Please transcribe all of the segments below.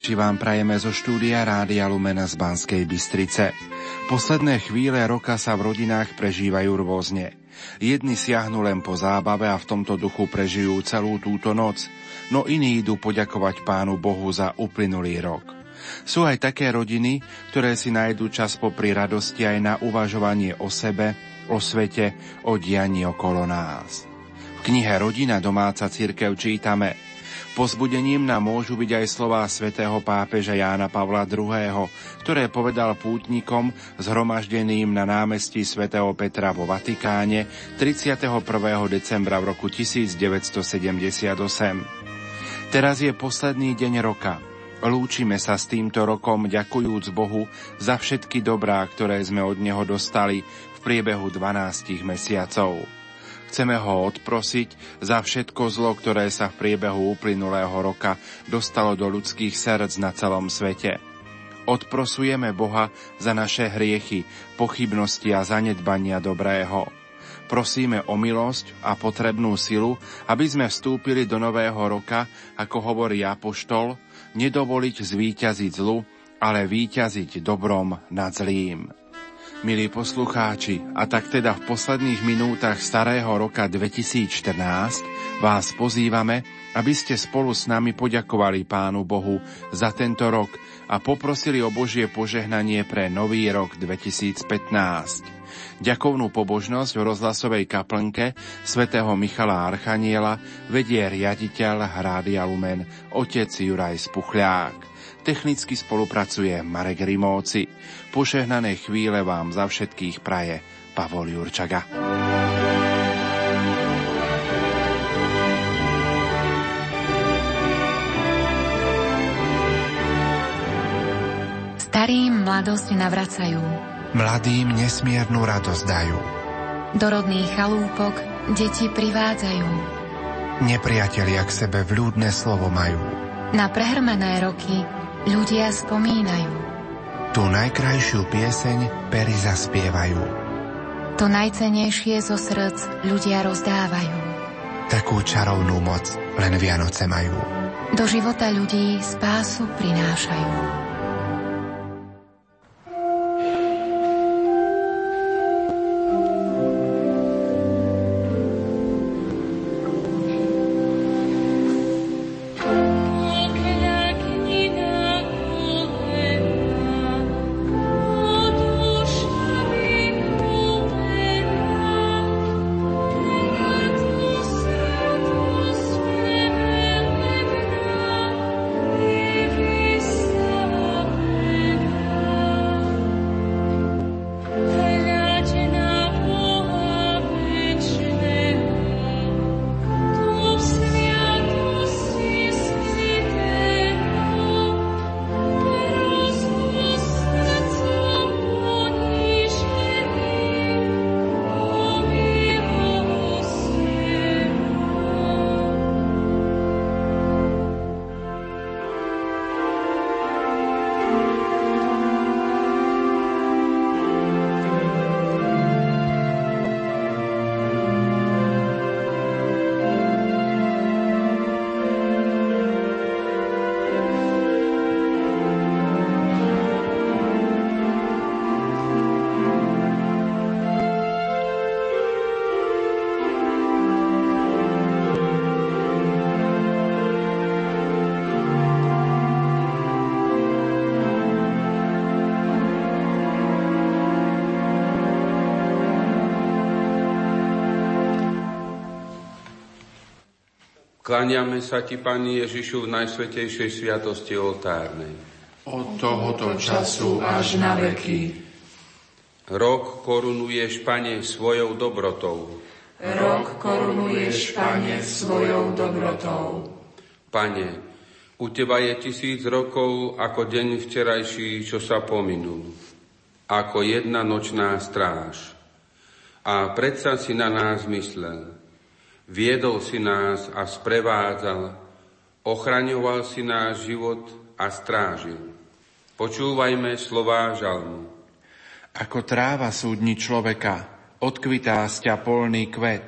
Či vám prajeme zo štúdia Rádia Lumena z Banskej Bystrice. Posledné chvíle roka sa v rodinách prežívajú rôzne. Jedni siahnu len po zábave a v tomto duchu prežijú celú túto noc, no iní idú poďakovať Pánu Bohu za uplynulý rok. Sú aj také rodiny, ktoré si nájdú čas popri radosti aj na uvažovanie o sebe, o svete, o dianí okolo nás. V knihe Rodina domáca církev čítame – Pozbudením nám môžu byť aj slová svätého pápeža Jána Pavla II., ktoré povedal pútnikom zhromaždeným na námestí svätého Petra vo Vatikáne 31. decembra v roku 1978. Teraz je posledný deň roka. Lúčime sa s týmto rokom, ďakujúc Bohu za všetky dobrá, ktoré sme od Neho dostali v priebehu 12 mesiacov. Chceme ho odprosiť za všetko zlo, ktoré sa v priebehu uplynulého roka dostalo do ľudských srdc na celom svete. Odprosujeme Boha za naše hriechy, pochybnosti a zanedbania dobrého. Prosíme o milosť a potrebnú silu, aby sme vstúpili do nového roka, ako hovorí Apoštol, nedovoliť zvíťaziť zlu, ale víťaziť dobrom nad zlým. Milí poslucháči, a tak teda v posledných minútach starého roka 2014 vás pozývame, aby ste spolu s nami poďakovali Pánu Bohu za tento rok a poprosili o Božie požehnanie pre nový rok 2015. Ďakovnú pobožnosť v rozhlasovej kaplnke svätého Michala Archaniela vedie riaditeľ Hrádia Lumen, otec Juraj Spuchľák. Technicky spolupracuje Marek Rimóci. Požehnané chvíle vám za všetkých praje Pavol Jurčaga. Starým mladosť navracajú. Mladým nesmiernu radosť dajú. Do rodných chalúpok deti privádzajú. Nepriatelia k sebe vľúdne slovo majú. Na prehrmené roky ľudia spomínajú. Tú najkrajšiu pieseň pery zaspievajú. To najcenejšie zo srdc ľudia rozdávajú. Takú čarovnú moc len Vianoce majú. Do života ľudí spásu prinášajú. Kláňame sa Ti, Pani Ježišu, v najsvetejšej sviatosti oltárnej. Od tohoto času až na veky. Rok korunuješ, Pane, svojou dobrotou. Rok korunuješ, Pane, svojou dobrotou. Pane, u Teba je tisíc rokov ako deň včerajší, čo sa pominul. Ako jedna nočná stráž. A predsa si na nás myslel. Viedol si nás a sprevádzal, ochraňoval si náš život a strážil. Počúvajme slová žalmu. Ako tráva súdni človeka, odkvitá sťa polný kvet,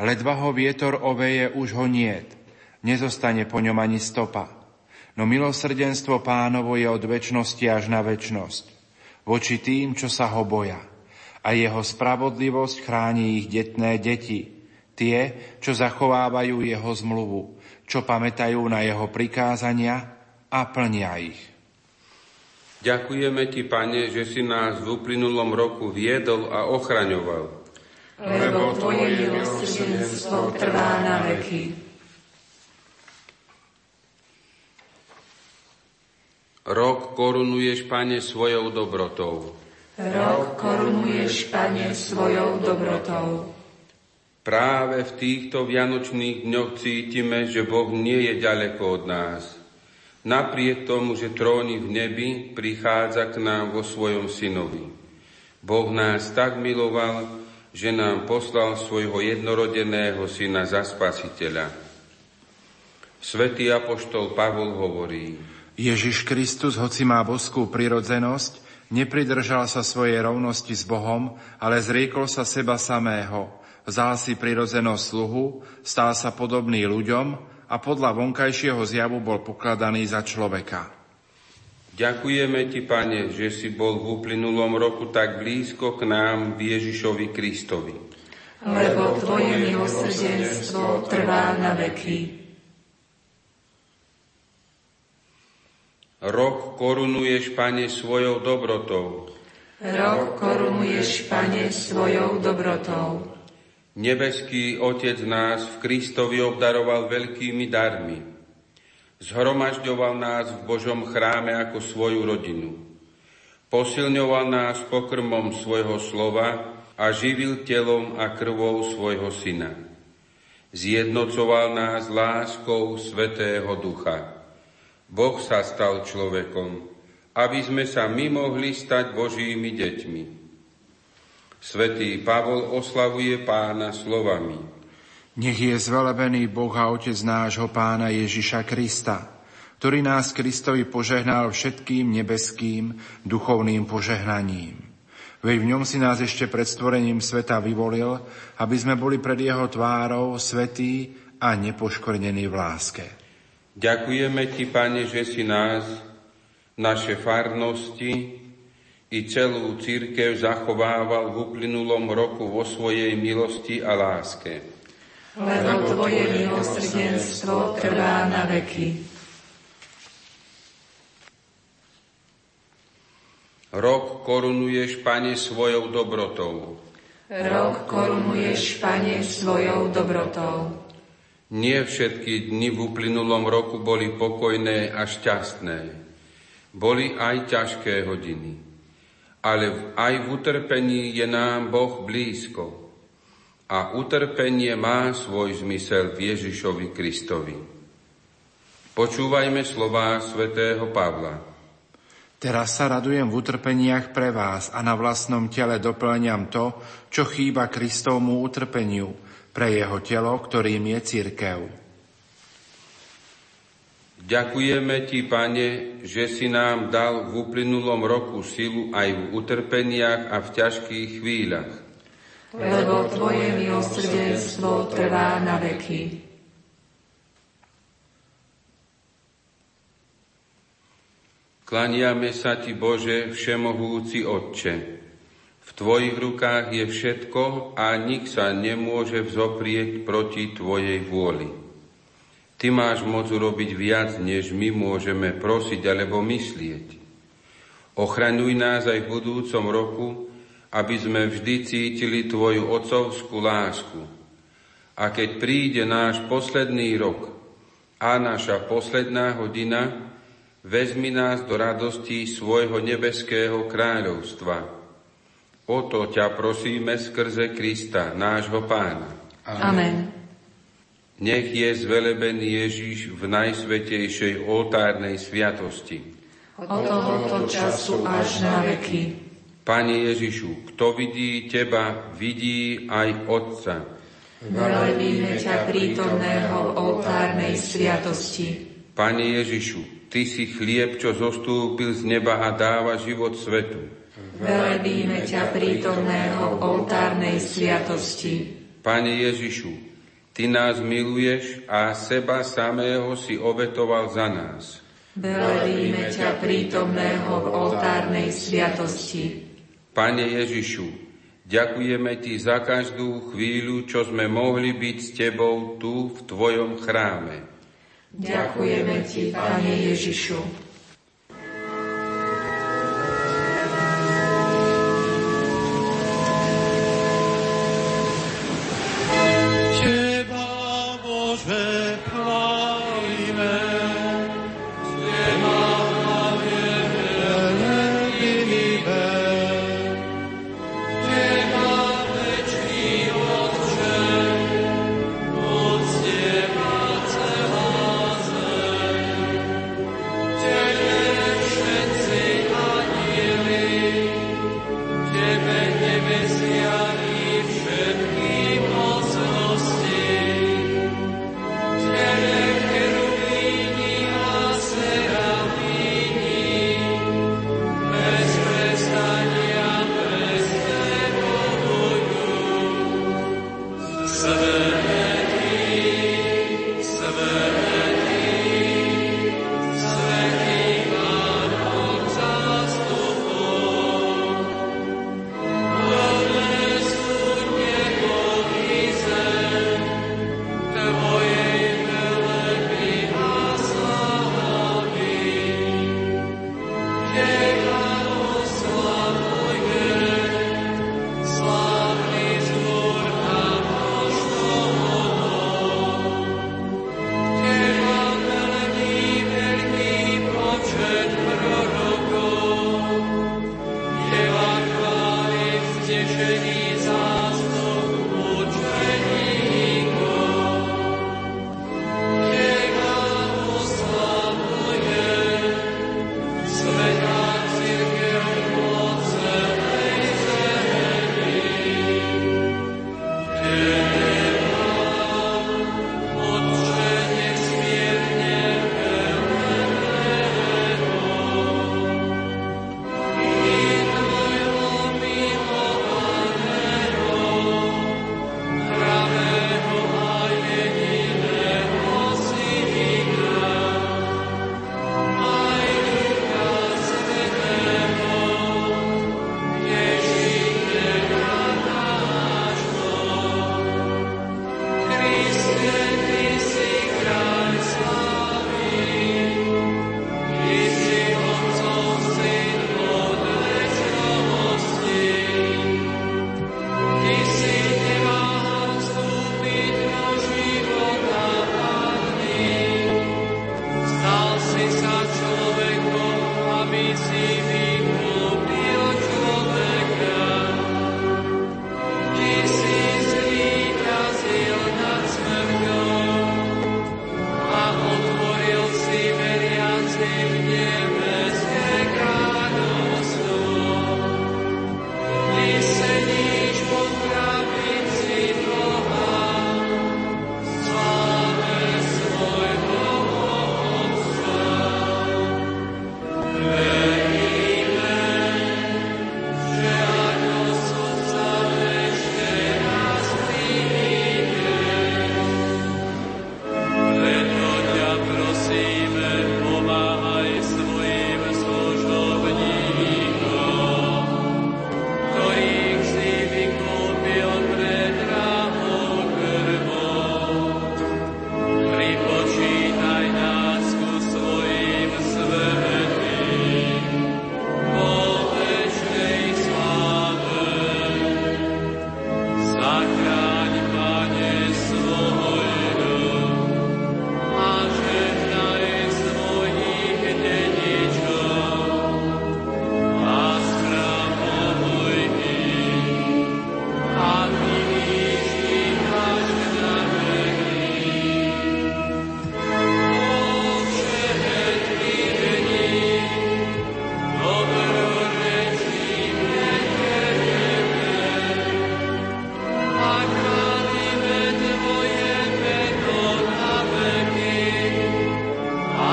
ledva ho vietor oveje, už ho niet, nezostane po ňom ani stopa. no milosrdenstvo pánovo je od väčšnosti až na väčnosť, voči tým, čo sa ho boja. A jeho spravodlivosť chráni ich detné deti, tie, čo zachovávajú jeho zmluvu, čo pamätajú na jeho prikázania a plnia ich. Ďakujeme Ti, Pane, že si nás v uplynulom roku viedol a ochraňoval. Lebo Tvoje milosrdenstvo trvá na veky. Rok korunuješ, Pane, svojou dobrotou. Rok korunuješ, Pane, svojou dobrotou. Práve v týchto vianočných dňoch cítime, že Boh nie je ďaleko od nás. Napriek tomu, že tróni v nebi, prichádza k nám vo svojom synovi. Boh nás tak miloval, že nám poslal svojho jednorodeného syna za spasiteľa. Svetý apoštol Pavol hovorí, Ježiš Kristus, hoci má boskú prirodzenosť, nepridržal sa svojej rovnosti s Bohom, ale zriekol sa seba samého. Vzal si prirodzenosť sluhu, stal sa podobný ľuďom a podľa vonkajšieho zjavu bol pokladaný za človeka. Ďakujeme Ti, Pane, že si bol v uplynulom roku tak blízko k nám v Ježišovi Kristovi. Lebo Tvoje milosrdenstvo trvá na veky. Rok korunuješ, Pane, svojou dobrotou. Rok korunuješ, Pane, svojou dobrotou. Nebeský Otec nás v Kristovi obdaroval veľkými darmi. Zhromažďoval nás v Božom chráme ako svoju rodinu. Posilňoval nás pokrmom svojho slova a živil telom a krvou svojho syna. Zjednocoval nás láskou Svetého Ducha. Boh sa stal človekom, aby sme sa my mohli stať Božími deťmi. Svetý Pavol oslavuje pána slovami. Nech je zvelebený Boh a Otec nášho pána Ježiša Krista, ktorý nás Kristovi požehnal všetkým nebeským duchovným požehnaním. Veď v ňom si nás ešte pred stvorením sveta vyvolil, aby sme boli pred jeho tvárou svetí a nepoškvrnení v láske. Ďakujeme Ti, Pane, že si nás, naše farnosti i celú církev zachovával v uplynulom roku vo svojej milosti a láske. Lebo Tvoje milosrdenstvo trvá na veky. Rok korunuješ, Pane, svojou dobrotou. Rok korunuješ, Pane, svojou dobrotou. Nie všetky dni v uplynulom roku boli pokojné a šťastné. Boli aj ťažké hodiny. Ale aj v utrpení je nám Boh blízko. A utrpenie má svoj zmysel v Ježišovi Kristovi. Počúvajme slová svätého Pavla. Teraz sa radujem v utrpeniach pre vás a na vlastnom tele doplňam to, čo chýba Kristovmu utrpeniu – pre jeho telo, ktorým je církev. Ďakujeme Ti, Pane, že si nám dal v uplynulom roku silu aj v utrpeniach a v ťažkých chvíľach. Lebo Tvoje milosrdenstvo trvá na veky. Klaniame sa Ti, Bože, Všemohúci Otče, v Tvojich rukách je všetko a nik sa nemôže vzoprieť proti Tvojej vôli. Ty máš moc urobiť viac, než my môžeme prosiť alebo myslieť. Ochraňuj nás aj v budúcom roku, aby sme vždy cítili Tvoju otcovskú lásku. A keď príde náš posledný rok a naša posledná hodina, vezmi nás do radosti svojho nebeského kráľovstva – O to ťa prosíme skrze Krista, nášho pána. Amen. Nech je zvelebený Ježiš v najsvetejšej oltárnej sviatosti. Od tohoto času až na veky. Pane Ježišu, kto vidí Teba, vidí aj Otca. Velebíme ťa prítomného oltárnej sviatosti. Pane Ježišu, Ty si chlieb, čo zostúpil z neba a dáva život svetu. Velebíme ťa prítomného oltárnej sviatosti. Pane Ježišu, Ty nás miluješ a seba samého si obetoval za nás. Velebíme ťa prítomného v oltárnej sviatosti. Pane Ježišu, ďakujeme Ti za každú chvíľu, čo sme mohli byť s Tebou tu v Tvojom chráme. Ďakujeme Ti, Pane Ježišu